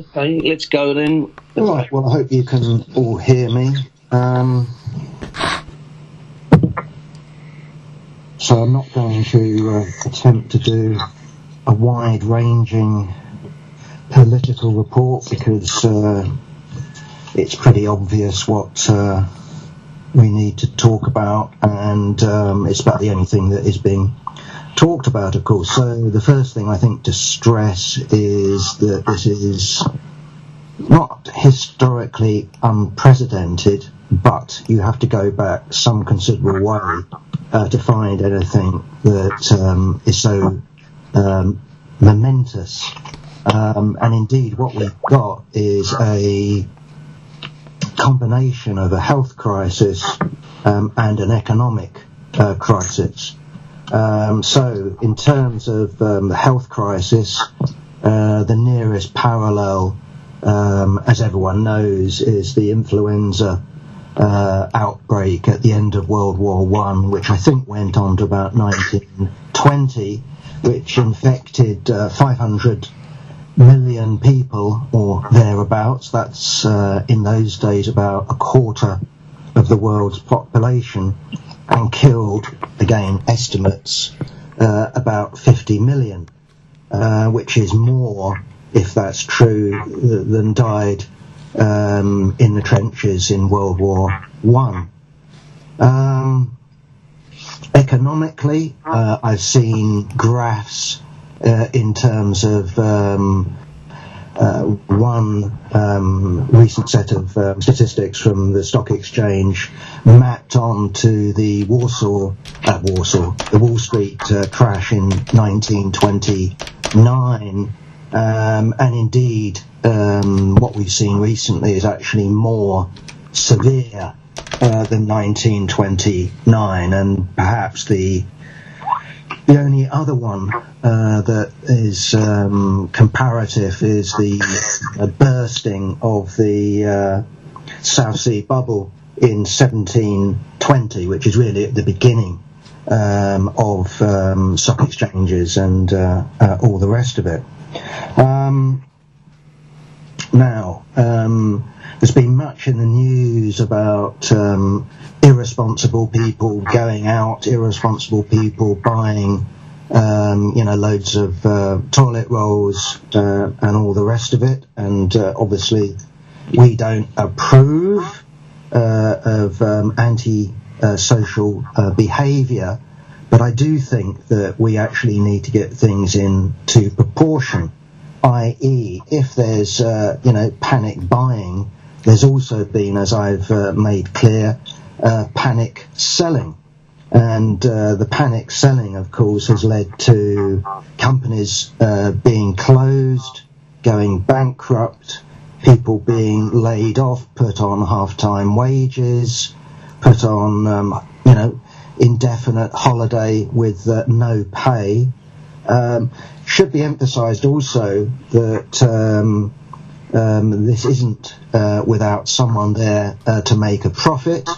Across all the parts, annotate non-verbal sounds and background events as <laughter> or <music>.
Okay, let's go then. Right, well, I hope you can all hear me. Um, so I'm not going to uh, attempt to do a wide ranging political report because uh, it's pretty obvious what uh, we need to talk about, and um, it's about the only thing that is being talked about, of course. So the first thing I think to stress is that this is not historically unprecedented, but you have to go back some considerable way uh, to find anything that um, is so um, momentous. Um, and indeed, what we've got is a combination of a health crisis um, and an economic uh, crisis. Um, so, in terms of um, the health crisis, uh, the nearest parallel, um, as everyone knows, is the influenza uh, outbreak at the end of World War One, which I think went on to about 1920, which infected uh, 500 million people or thereabouts. That's uh, in those days about a quarter of the world's population and killed, again, estimates, uh, about 50 million, uh, which is more, if that's true, than died um, in the trenches in World War One. Um, economically, uh, I've seen graphs uh, in terms of um, uh, one um, recent set of um, statistics from the stock exchange mapped onto the Warsaw, uh, Warsaw, the Wall Street uh, crash in 1929, um, and indeed um, what we've seen recently is actually more severe uh, than 1929, and perhaps the the only other one uh, that is um, comparative is the uh, bursting of the uh, South Sea bubble in 1720, which is really at the beginning um, of um, stock exchanges and uh, uh, all the rest of it. Um, now, um, there's been much in the news about um, irresponsible people going out, irresponsible people buying, um, you know, loads of uh, toilet rolls uh, and all the rest of it. And uh, obviously, we don't approve of um, anti-social uh, behaviour, but I do think that we actually need to get things into proportion. I.e., if there's, uh, you know, panic buying, there's also been, as I've uh, made clear, uh, panic selling. And uh, the panic selling, of course, has led to companies uh, being closed, going bankrupt, people being laid off, put on half-time wages, put on, um, you know, indefinite holiday with uh, no pay. Um, should be emphasised also that um, um, this isn't uh, without someone there uh, to make a profit.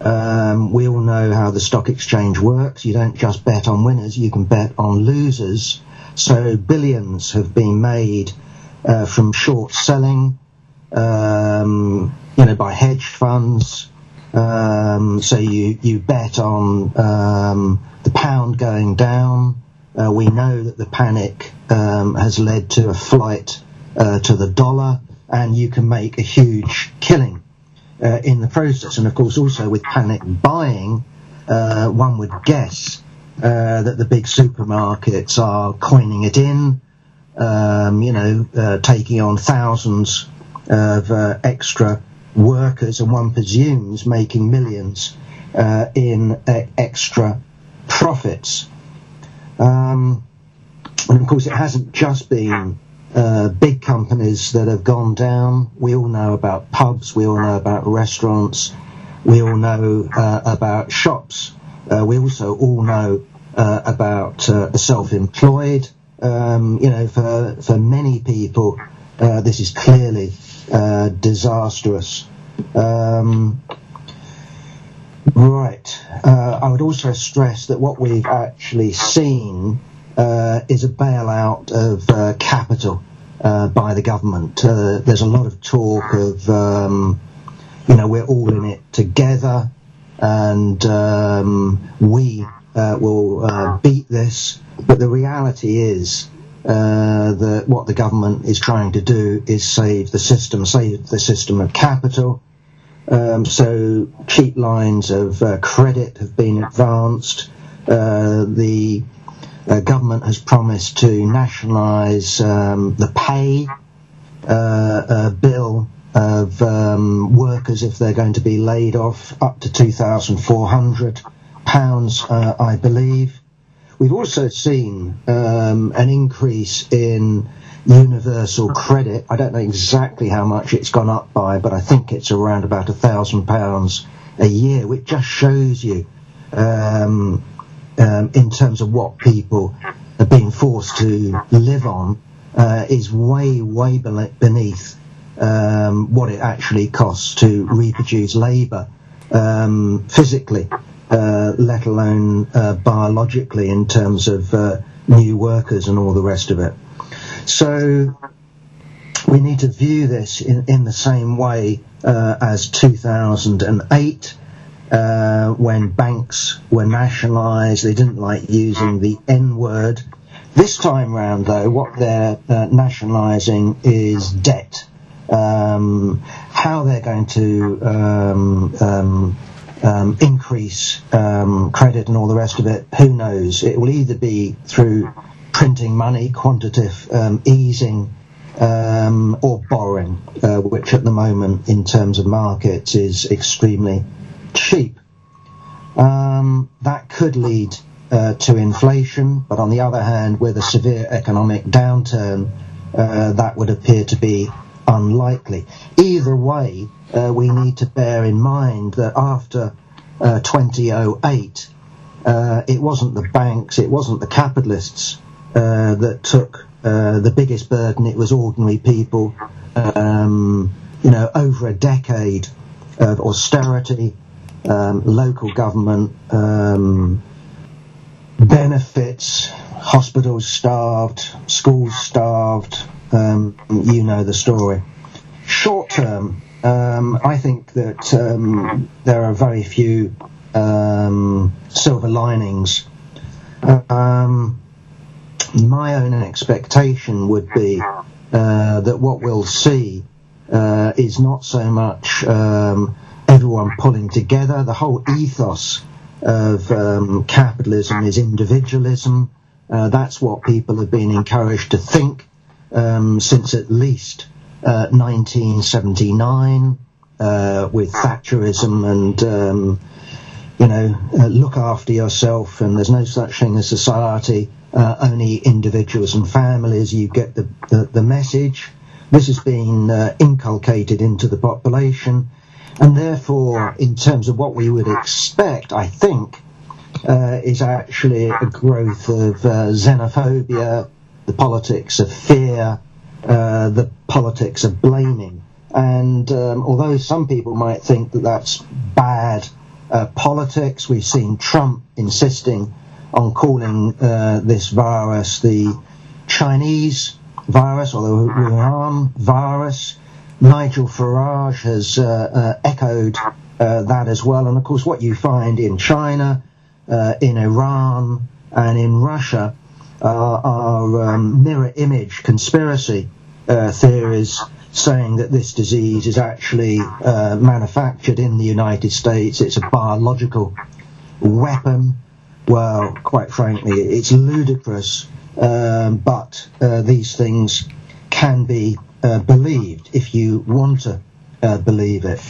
Um, we all know how the stock exchange works. You don't just bet on winners, you can bet on losers. So billions have been made uh, from short selling, um, you know, by hedge funds. Um, so you, you bet on um, the pound going down. Uh, we know that the panic um, has led to a flight uh, to the dollar, and you can make a huge killing uh, in the process. And of course, also with panic buying, uh, one would guess uh, that the big supermarkets are coining it in, um, you know, uh, taking on thousands of uh, extra workers, and one presumes making millions in extra profits. Um, and of course, it hasn't just been uh, big companies that have gone down. We all know about pubs, we all know about restaurants, we all know uh, about shops. Uh, we also all know uh, about uh, the self-employed. Um, you know, for for many people, this is clearly disastrous. Um, right. I would also stress that what we've actually seen uh, is a bailout of uh, capital. uh, by the government. Uh, there's a lot of talk of, um, you know, we're all in it together, and um, we uh, will uh, beat this. But the reality is uh, that what the government is trying to do is save the system, save the system of capital. Um, so cheap lines of uh, credit have been advanced. the uh, government has promised to nationalise um, the pay uh, uh, bill of um, workers if they're going to be laid off up to £2,400, uh, I believe. We've also seen um, an increase in universal credit. I don't know exactly how much it's gone up by, but I think it's around about a thousand pounds a year, which just shows you um, um, in terms of what people are being forced to live on uh, is way, way beneath um, what it actually costs to reproduce labour um, physically, let alone uh, biologically in terms of uh, new workers and all the rest of it. So we need to view this in, in the same way uh, as 2008 uh, when banks were nationalised. They didn't like using the N word. This time round, though, what they're uh, nationalising is debt. Um, how they're going to um, um, um increase um, credit and all the rest of it, who knows? It will either be through printing money, quantitative um, easing, or borrowing, uh, which at the moment, in terms of markets, is extremely cheap. Um, that could lead uh, to inflation, but on the other hand, with a severe economic downturn, uh, that would appear to be unlikely. Either way, uh, we need to bear in mind that after uh, 2008, uh, it wasn't the banks, it wasn't the capitalists uh, that took the biggest burden, it was ordinary people. Um, you know, over a decade of austerity, um, local government um, benefits, hospitals starved, schools starved. Um, you know the story. Short term, um, I think that um, there are very few um, silver linings. my own expectation would be uh, that what we'll see uh, is not so much um, everyone pulling together. The whole ethos of um, capitalism is individualism. Uh, that's what people have been encouraged to think um, since at least uh, 1979 uh, with Thatcherism and um, you know uh, look after yourself and there's no such thing as society. Uh, only individuals and families. You get the, the, the message. This has been uh, inculcated into the population and therefore, in terms of what we would expect, I think, uh, is actually a growth of uh, xenophobia, the politics of fear, uh, the politics of blaming. And um, although some people might think that that's bad uh, politics, we've seen Trump insisting on calling uh, this virus the Chinese virus or the Wuhan virus. Nigel Farage has uh, uh, echoed uh, that as well. And of course, what you find in China, in Iran, and in Russia are um, mirror image conspiracy theories saying that this disease is actually uh, manufactured in the United States. It's a biological weapon. Well, quite frankly, it's ludicrous, um, but uh, these things can be uh, believed if you want to uh, believe it.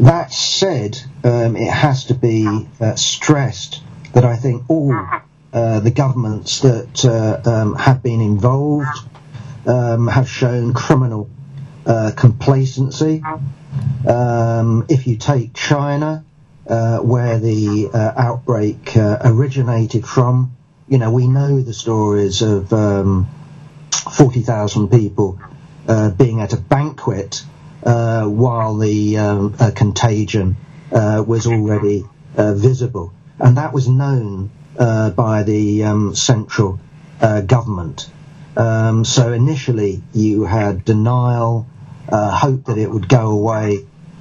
That said, um, it has to be uh, stressed that I think all uh, the governments that uh, um, have been involved um, have shown criminal uh, complacency. Um, if you take China, where the outbreak originated from, you know, we know the stories of um, 40,000 people uh, being at a banquet uh, while the um, contagion uh, was already uh, visible. And that was known by the um, central government. Um, so initially you had denial, uh, hope that it would go away,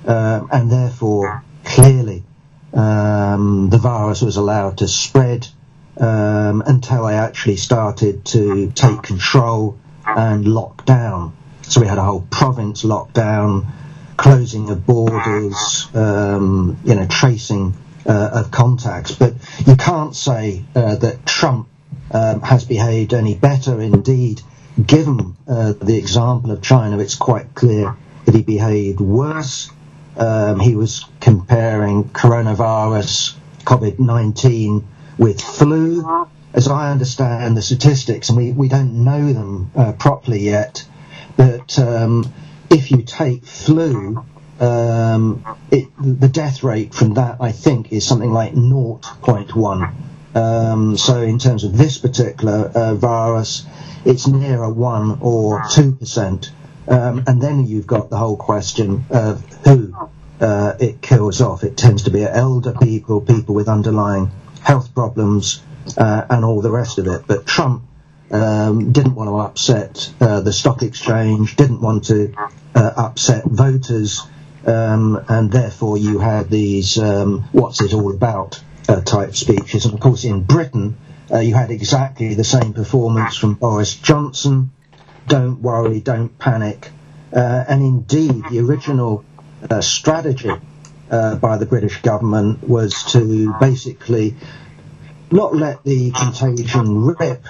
uh, and therefore clearly um, the virus was allowed to spread um, until they actually started to take control and lock down. So we had a whole province locked down, closing of borders, um, you know, tracing uh, of contacts. But you can't say uh, that Trump um, has behaved any better. Indeed, given uh, the example of China, it's quite clear that he behaved worse. Um, he was comparing coronavirus, COVID-19 with flu. As I understand the statistics, and we, we don't know them uh, properly yet, but um, if you take flu, um, it, the death rate from that, I think, is something like 0.1. Um, so in terms of this particular uh, virus, it's nearer 1 or 2%. Um, and then you've got the whole question of who uh, it kills off. It tends to be elder people, people with underlying health problems, uh, and all the rest of it. But Trump um, didn't want to upset uh, the stock exchange, didn't want to uh, upset voters, um, and therefore you had these um, "what's it all about" uh, type speeches. And of course, in Britain, uh, you had exactly the same performance from Boris Johnson. Don't worry, don't panic. Uh, and indeed, the original uh, strategy by the British government was to basically not let the contagion rip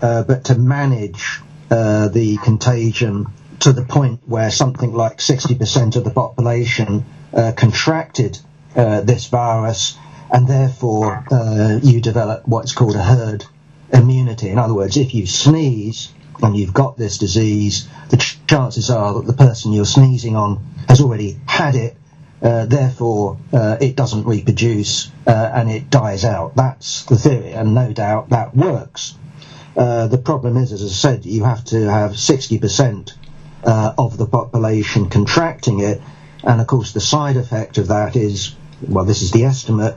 uh, but to manage uh, the contagion to the point where something like 60% of the population uh, contracted uh, this virus, and therefore uh, you develop what's called a herd immunity. In other words, if you sneeze and you've got this disease, the ch- chances are that the person you're sneezing on has already had it. Uh, therefore, it doesn't reproduce and it dies out. That's the theory, and no doubt that works. Uh, the problem is, as I said, you have to have 60% uh, of the population contracting it, and of course the side effect of that is, well, this is the estimate,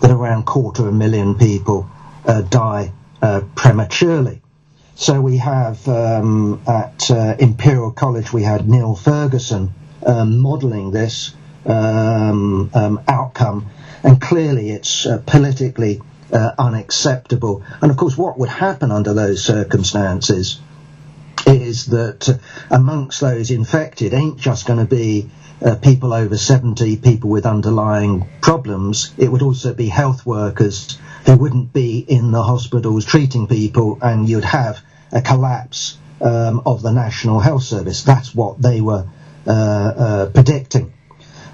that around quarter of a million people uh, die uh, prematurely. So we have um, at uh, Imperial College, we had Neil Ferguson um, modelling this um, um outcome, and clearly it's politically uh, unacceptable. And of course, what would happen under those circumstances is that amongst those infected ain't just going to be uh, people over 70, people with underlying problems. It would also be health workers who wouldn't be in the hospitals treating people, and you'd have a collapse um, of the National Health Service. That's what they were uh, uh, predicting.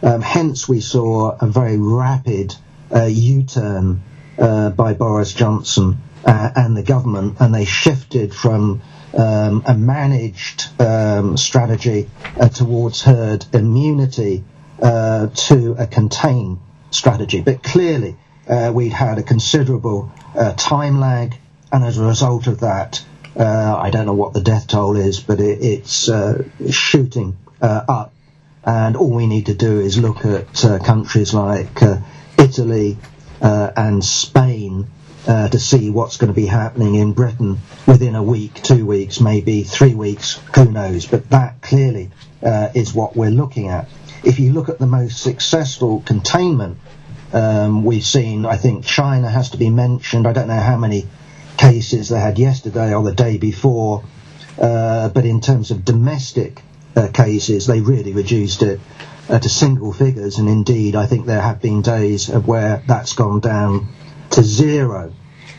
Um, hence, we saw a very rapid uh, U-turn uh, by Boris Johnson uh, and the government, and they shifted from um, a managed um, strategy uh, towards herd immunity uh, to a contained strategy. But clearly, uh, we'd had a considerable uh, time lag, and as a result of that, I don't know what the death toll is, but it, it's shooting up. And all we need to do is look at countries like Italy, uh, and Spain uh, to see what's going to be happening in Britain within a week, two weeks, maybe three weeks, who knows. But that clearly uh, is what we're looking at. If you look at the most successful containment um, we've seen, I think China has to be mentioned. I don't know how many cases they had yesterday or the day before, uh, but in terms of domestic uh, cases, they really reduced it uh, to single figures, and indeed, I think there have been days of where that's gone down to zero.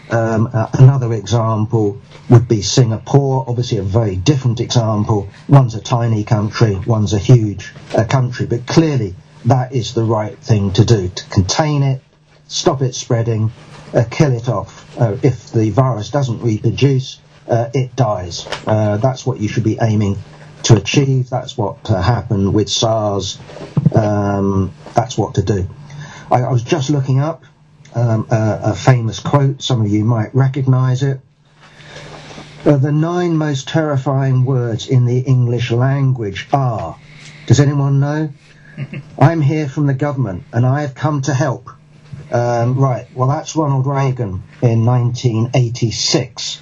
Um, uh, another example would be Singapore, obviously a very different example. One's a tiny country, one's a huge uh, country, but clearly that is the right thing to do to contain it, stop it spreading, uh, kill it off. Uh, if the virus doesn't reproduce, uh, it dies. Uh, that's what you should be aiming to achieve. That's what happened with SARS. Um, that's what to do. I, I was just looking up um, a, a, famous quote. Some of you might recognize it. Uh, the nine most terrifying words in the English language are. Does anyone know? <laughs> I'm here from the government and I have come to help. Um, right, well, that's Ronald Reagan in 1986.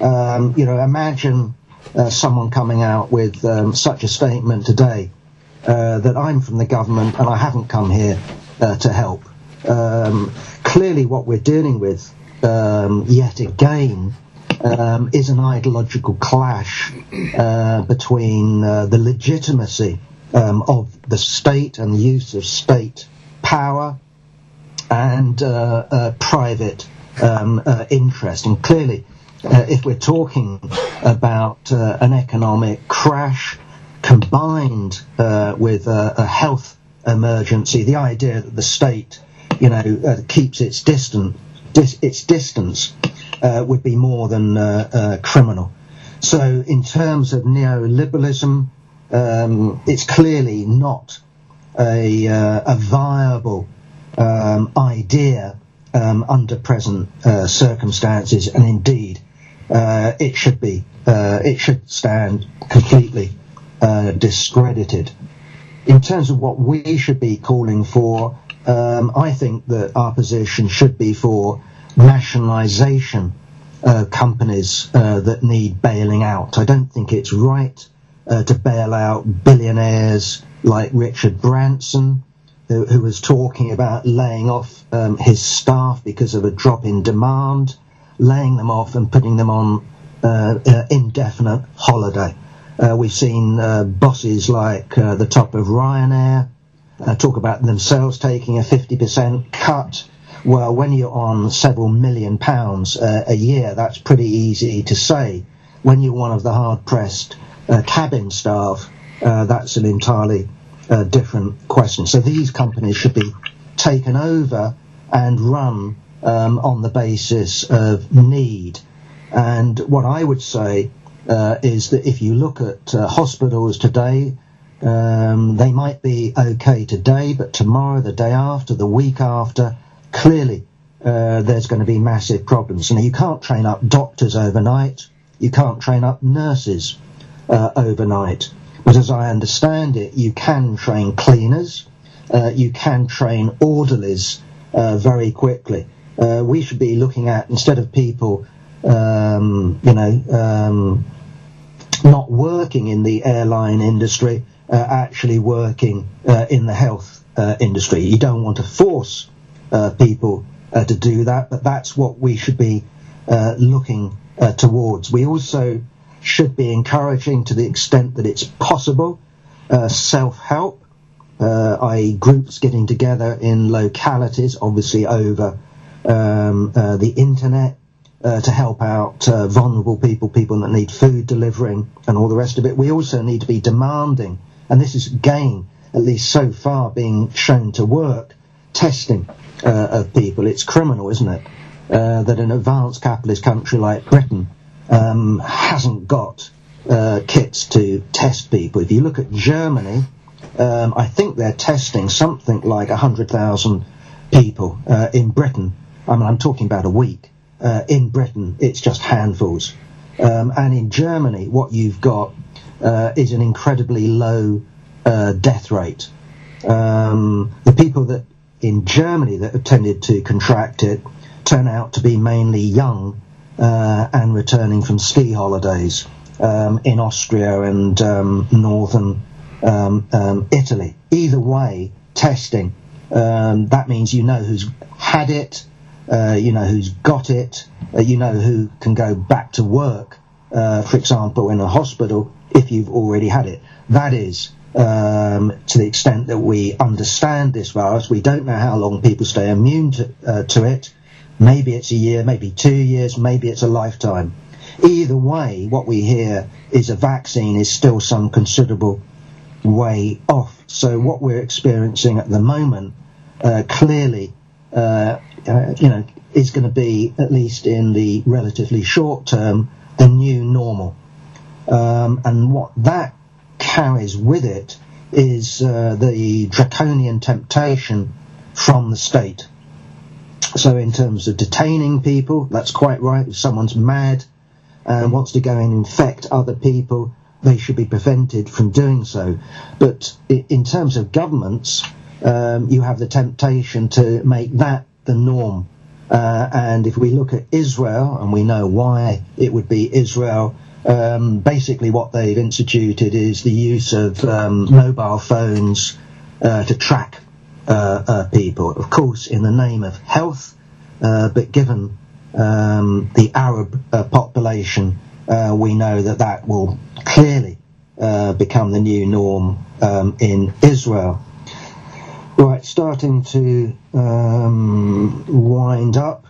Um, you know, imagine uh, someone coming out with um, such a statement today uh, that I'm from the government and I haven't come here uh, to help. Um, clearly, what we're dealing with um, yet again um, is an ideological clash uh, between uh, the legitimacy um, of the state and the use of state power and uh, uh private um, uh, interest. And clearly, uh, if we're talking about an economic crash combined with a, a, health emergency, the idea that the state, you know, keeps its distance, dis- its distance uh, would be more than uh, uh, criminal. So, in terms of neoliberalism, um, it's clearly not a, a viable um, idea um, under present circumstances, and indeed, it should be it should stand completely discredited. In terms of what we should be calling for, um, I think that our position should be for nationalisation uh, companies uh, that need bailing out. I don't think it's right uh, to bail out billionaires like Richard Branson, who, who was talking about laying off um, his staff because of a drop in demand, laying them off and putting them on uh, uh, indefinite holiday. Uh, we've seen bosses like the top of Ryanair talk about themselves taking a 50% cut well, when you're on several million pounds uh, a year, that's pretty easy to say. When you're one of the hard pressed uh, cabin staff, uh, that's an entirely uh, different question. So these companies should be taken over and run um, on the basis of need. And what I would say uh, is that if you look at uh, hospitals today, um, they might be okay today, but tomorrow, the day after, the week after, clearly uh, there's going to be massive problems. Now, you can't train up doctors overnight. You can't train up nurses uh, overnight. But as I understand it, you can train cleaners. Uh, you can train orderlies uh, very quickly. Uh, we should be looking at instead of people, um, you know, um, not working in the airline industry, actually working in the health industry. You don't want to force uh, people uh, to do that, but that's what we should be uh, looking uh, towards. We also should be encouraging, to the extent that it's possible, uh, self-help, i.e. groups getting together in localities, obviously over um, the internet, uh, to help out uh, vulnerable people, people that need food delivering, and all the rest of it. We also need to be demanding, and this is again, at least so far, being shown to work, testing uh, of people. It's criminal, isn't it, uh, that an advanced capitalist country like Britain um, hasn't got uh, kits to test people. If you look at Germany, um, I think they're testing something like 100,000 people uh, in Britain. I mean, I'm talking about a week. Uh, in Britain, it's just handfuls. Um, and in Germany, what you've got uh, is an incredibly low death rate. Um, the people that in Germany that have tended to contract it turn out to be mainly young uh, and returning from ski holidays um, in Austria and um, northern um, um Italy. Either way, testing. Um, that means you know who's had it, uh, you know who's got it, uh, you know who can go back to work, uh, for example, in a hospital if you've already had it. That is um, to the extent that we understand this virus. We don't know how long people stay immune to, uh, to it. Maybe it's a year, maybe two years, maybe it's a lifetime. Either way, what we hear is a vaccine is still some considerable way off. So what we're experiencing at the moment, uh, clearly, uh, uh you know, is going to be, at least in the relatively short term, the new normal. Um, and what that carries with it is uh, the draconian temptation from the state. So, in terms of detaining people, that's quite right. If someone's mad and wants to go and infect other people, they should be prevented from doing so. But in terms of governments, um, you have the temptation to make that the norm. Uh, and if we look at Israel, and we know why it would be Israel, um, basically what they've instituted is the use of um, mobile phones uh, to track uh, uh people. Of course, in the name of health, uh, but given um, the Arab uh, population, we know that that will clearly become the new norm um, in Israel. Right, starting to um, wind up.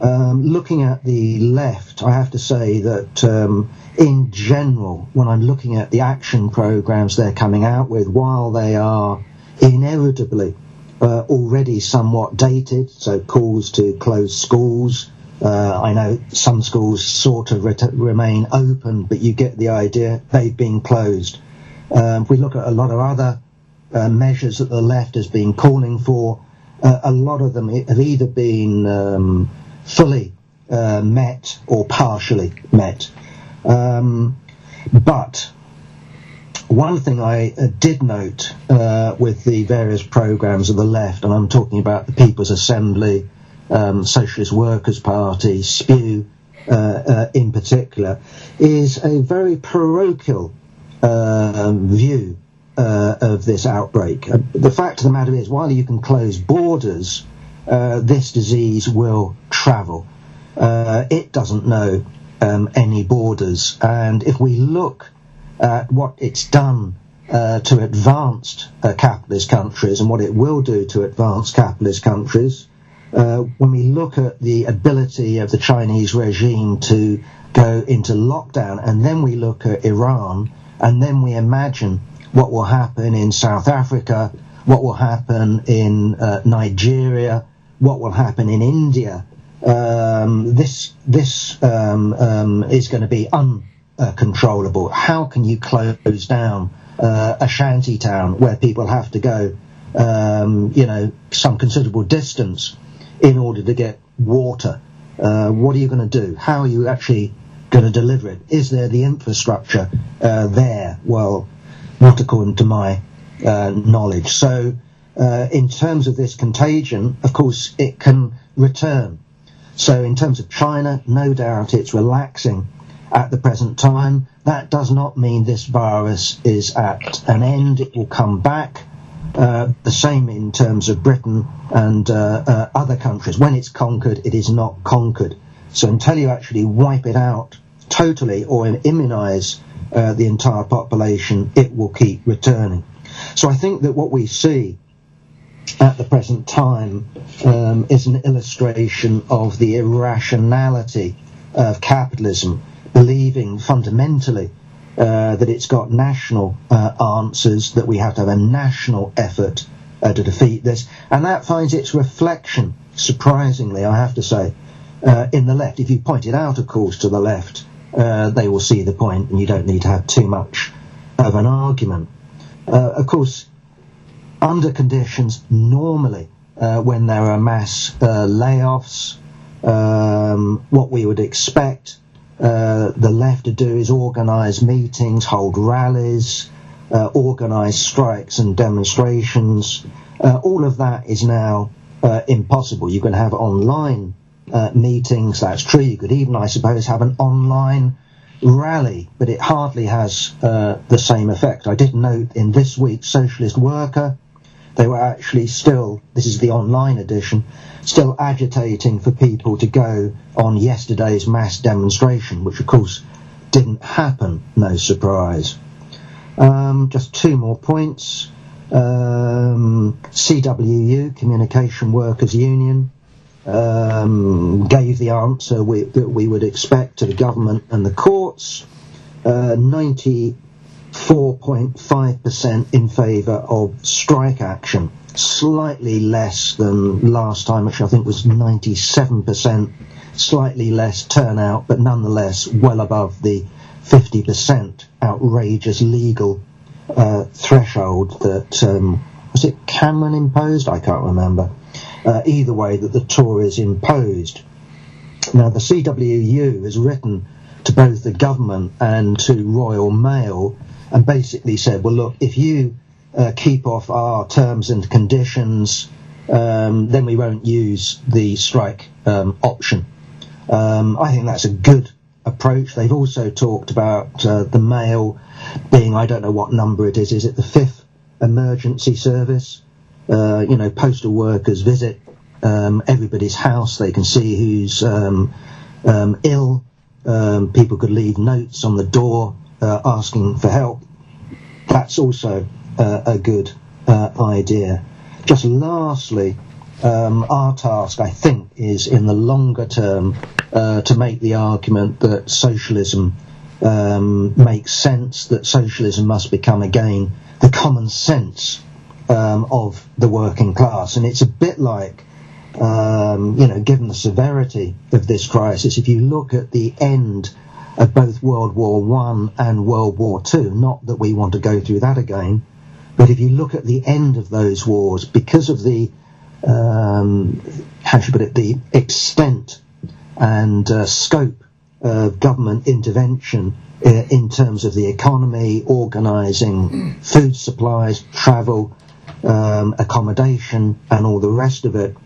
Um, looking at the left, I have to say that um, in general, when I'm looking at the action programs they're coming out with, while they are inevitably uh, already somewhat dated, so calls to close schools, uh, I know some schools sort of ret- remain open, but you get the idea they've been closed. Um, we look at a lot of other uh, measures that the left has been calling for, uh, a lot of them have either been um, fully uh, met or partially met. Um, but one thing I uh, did note uh, with the various programs of the left, and I'm talking about the People's Assembly, um, Socialist Workers' Party, SPEW uh, in particular, is a very parochial view uh, of this outbreak. Uh, the fact of the matter is, while you can close borders, uh, this disease will travel. Uh, it doesn't know um, any borders. And if we look at what it's done uh, to advanced uh, capitalist countries and what it will do to advanced capitalist countries, when we look at the ability of the Chinese regime to go into lockdown, and then we look at Iran, and then we imagine what will happen in South Africa, what will happen in uh, Nigeria, what will happen in India. Um, this this um, um, is going to be uncontrollable. How can you close down uh, a shanty town where people have to go, um, you know, some considerable distance in order to get water? Uh, what are you going to do? How are you actually going to deliver it? Is there the infrastructure uh, there? Well, not according to my uh, knowledge. So, uh, in terms of this contagion, of course, it can return. So, in terms of China, no doubt it's relaxing at the present time. That does not mean this virus is at an end. It will come back. Uh, the same in terms of Britain and uh, uh, other countries. When it's conquered, it is not conquered. So until you actually wipe it out totally or immunize uh, the entire population, it will keep returning. So I think that what we see at the present time um, is an illustration of the irrationality of capitalism, believing fundamentally uh, that it's got national uh, answers, that we have to have a national effort uh, to defeat this, and that finds its reflection, surprisingly, I have to say, uh, in the left. If you point it out, of course, to the left, uh, they will see the point and you don't need to have too much of an argument. Uh, of course, under conditions normally uh, when there are mass uh, layoffs, um, what we would expect uh, the left to do is organise meetings, hold rallies, uh, organise strikes and demonstrations. all of that is now impossible. You can have online uh, meetings, that's true. You could even, I suppose, have an online rally, but it hardly has uh, the same effect. I did note in this week's Socialist Worker, they were actually still, this is the online edition, still agitating for people to go on yesterday's mass demonstration, which of course didn't happen, no surprise. Um, just two more points. Um, CWU, Communication Workers Union, um, gave the answer we, that we would expect to the government and the courts. Uh, 94.5% in favour of strike action, slightly less than last time, which I think was 97%, slightly less turnout, but nonetheless well above the 50% outrageous legal uh, threshold that um, was it Cameron imposed? I can't remember uh, either way that the Tories imposed. Now, the CWU has written to both the government and to Royal Mail and basically said, well, look, if you uh, keep off our terms and conditions, um, then we won't use the strike um, option. Um, I think that's a good approach. They've also talked about uh, the mail being, I don't know what number it is, is it the fifth emergency service? Uh, you know, postal workers visit um, everybody's house. They can see who's um, um, ill. People could leave notes on the door uh, asking for help. That's also uh, a good uh, idea. Just lastly, um, our task, I think, is in the longer term uh, to make the argument that socialism um, makes sense, that socialism must become again the common sense um, of the working class. And it's a bit like, um, you know, given the severity of this crisis, if you look at the end of both World War One and World War Two, not that we want to go through that again, but if you look at the end of those wars, because of the um, how should I put it, the extent and uh, scope of government intervention uh, in terms of the economy, organising food supplies, travel, um, accommodation, and all the rest of it,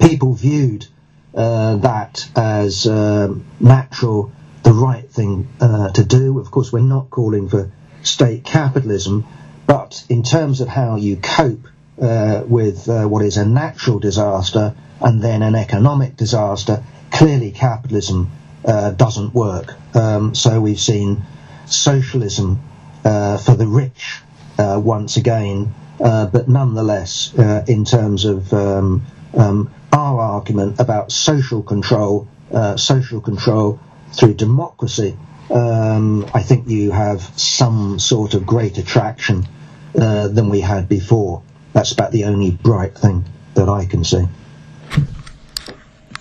people viewed uh, that as um, natural, the right thing uh, to do. Of course, we're not calling for state capitalism, but in terms of how you cope uh, with uh, what is a natural disaster and then an economic disaster, clearly capitalism uh, doesn't work. Um, so we've seen socialism uh, for the rich uh, once again, but nonetheless, in terms of um, um, our argument about social control, social control through democracy, um, I think you have some sort of greater traction than we had before. That's about the only bright thing that I can see.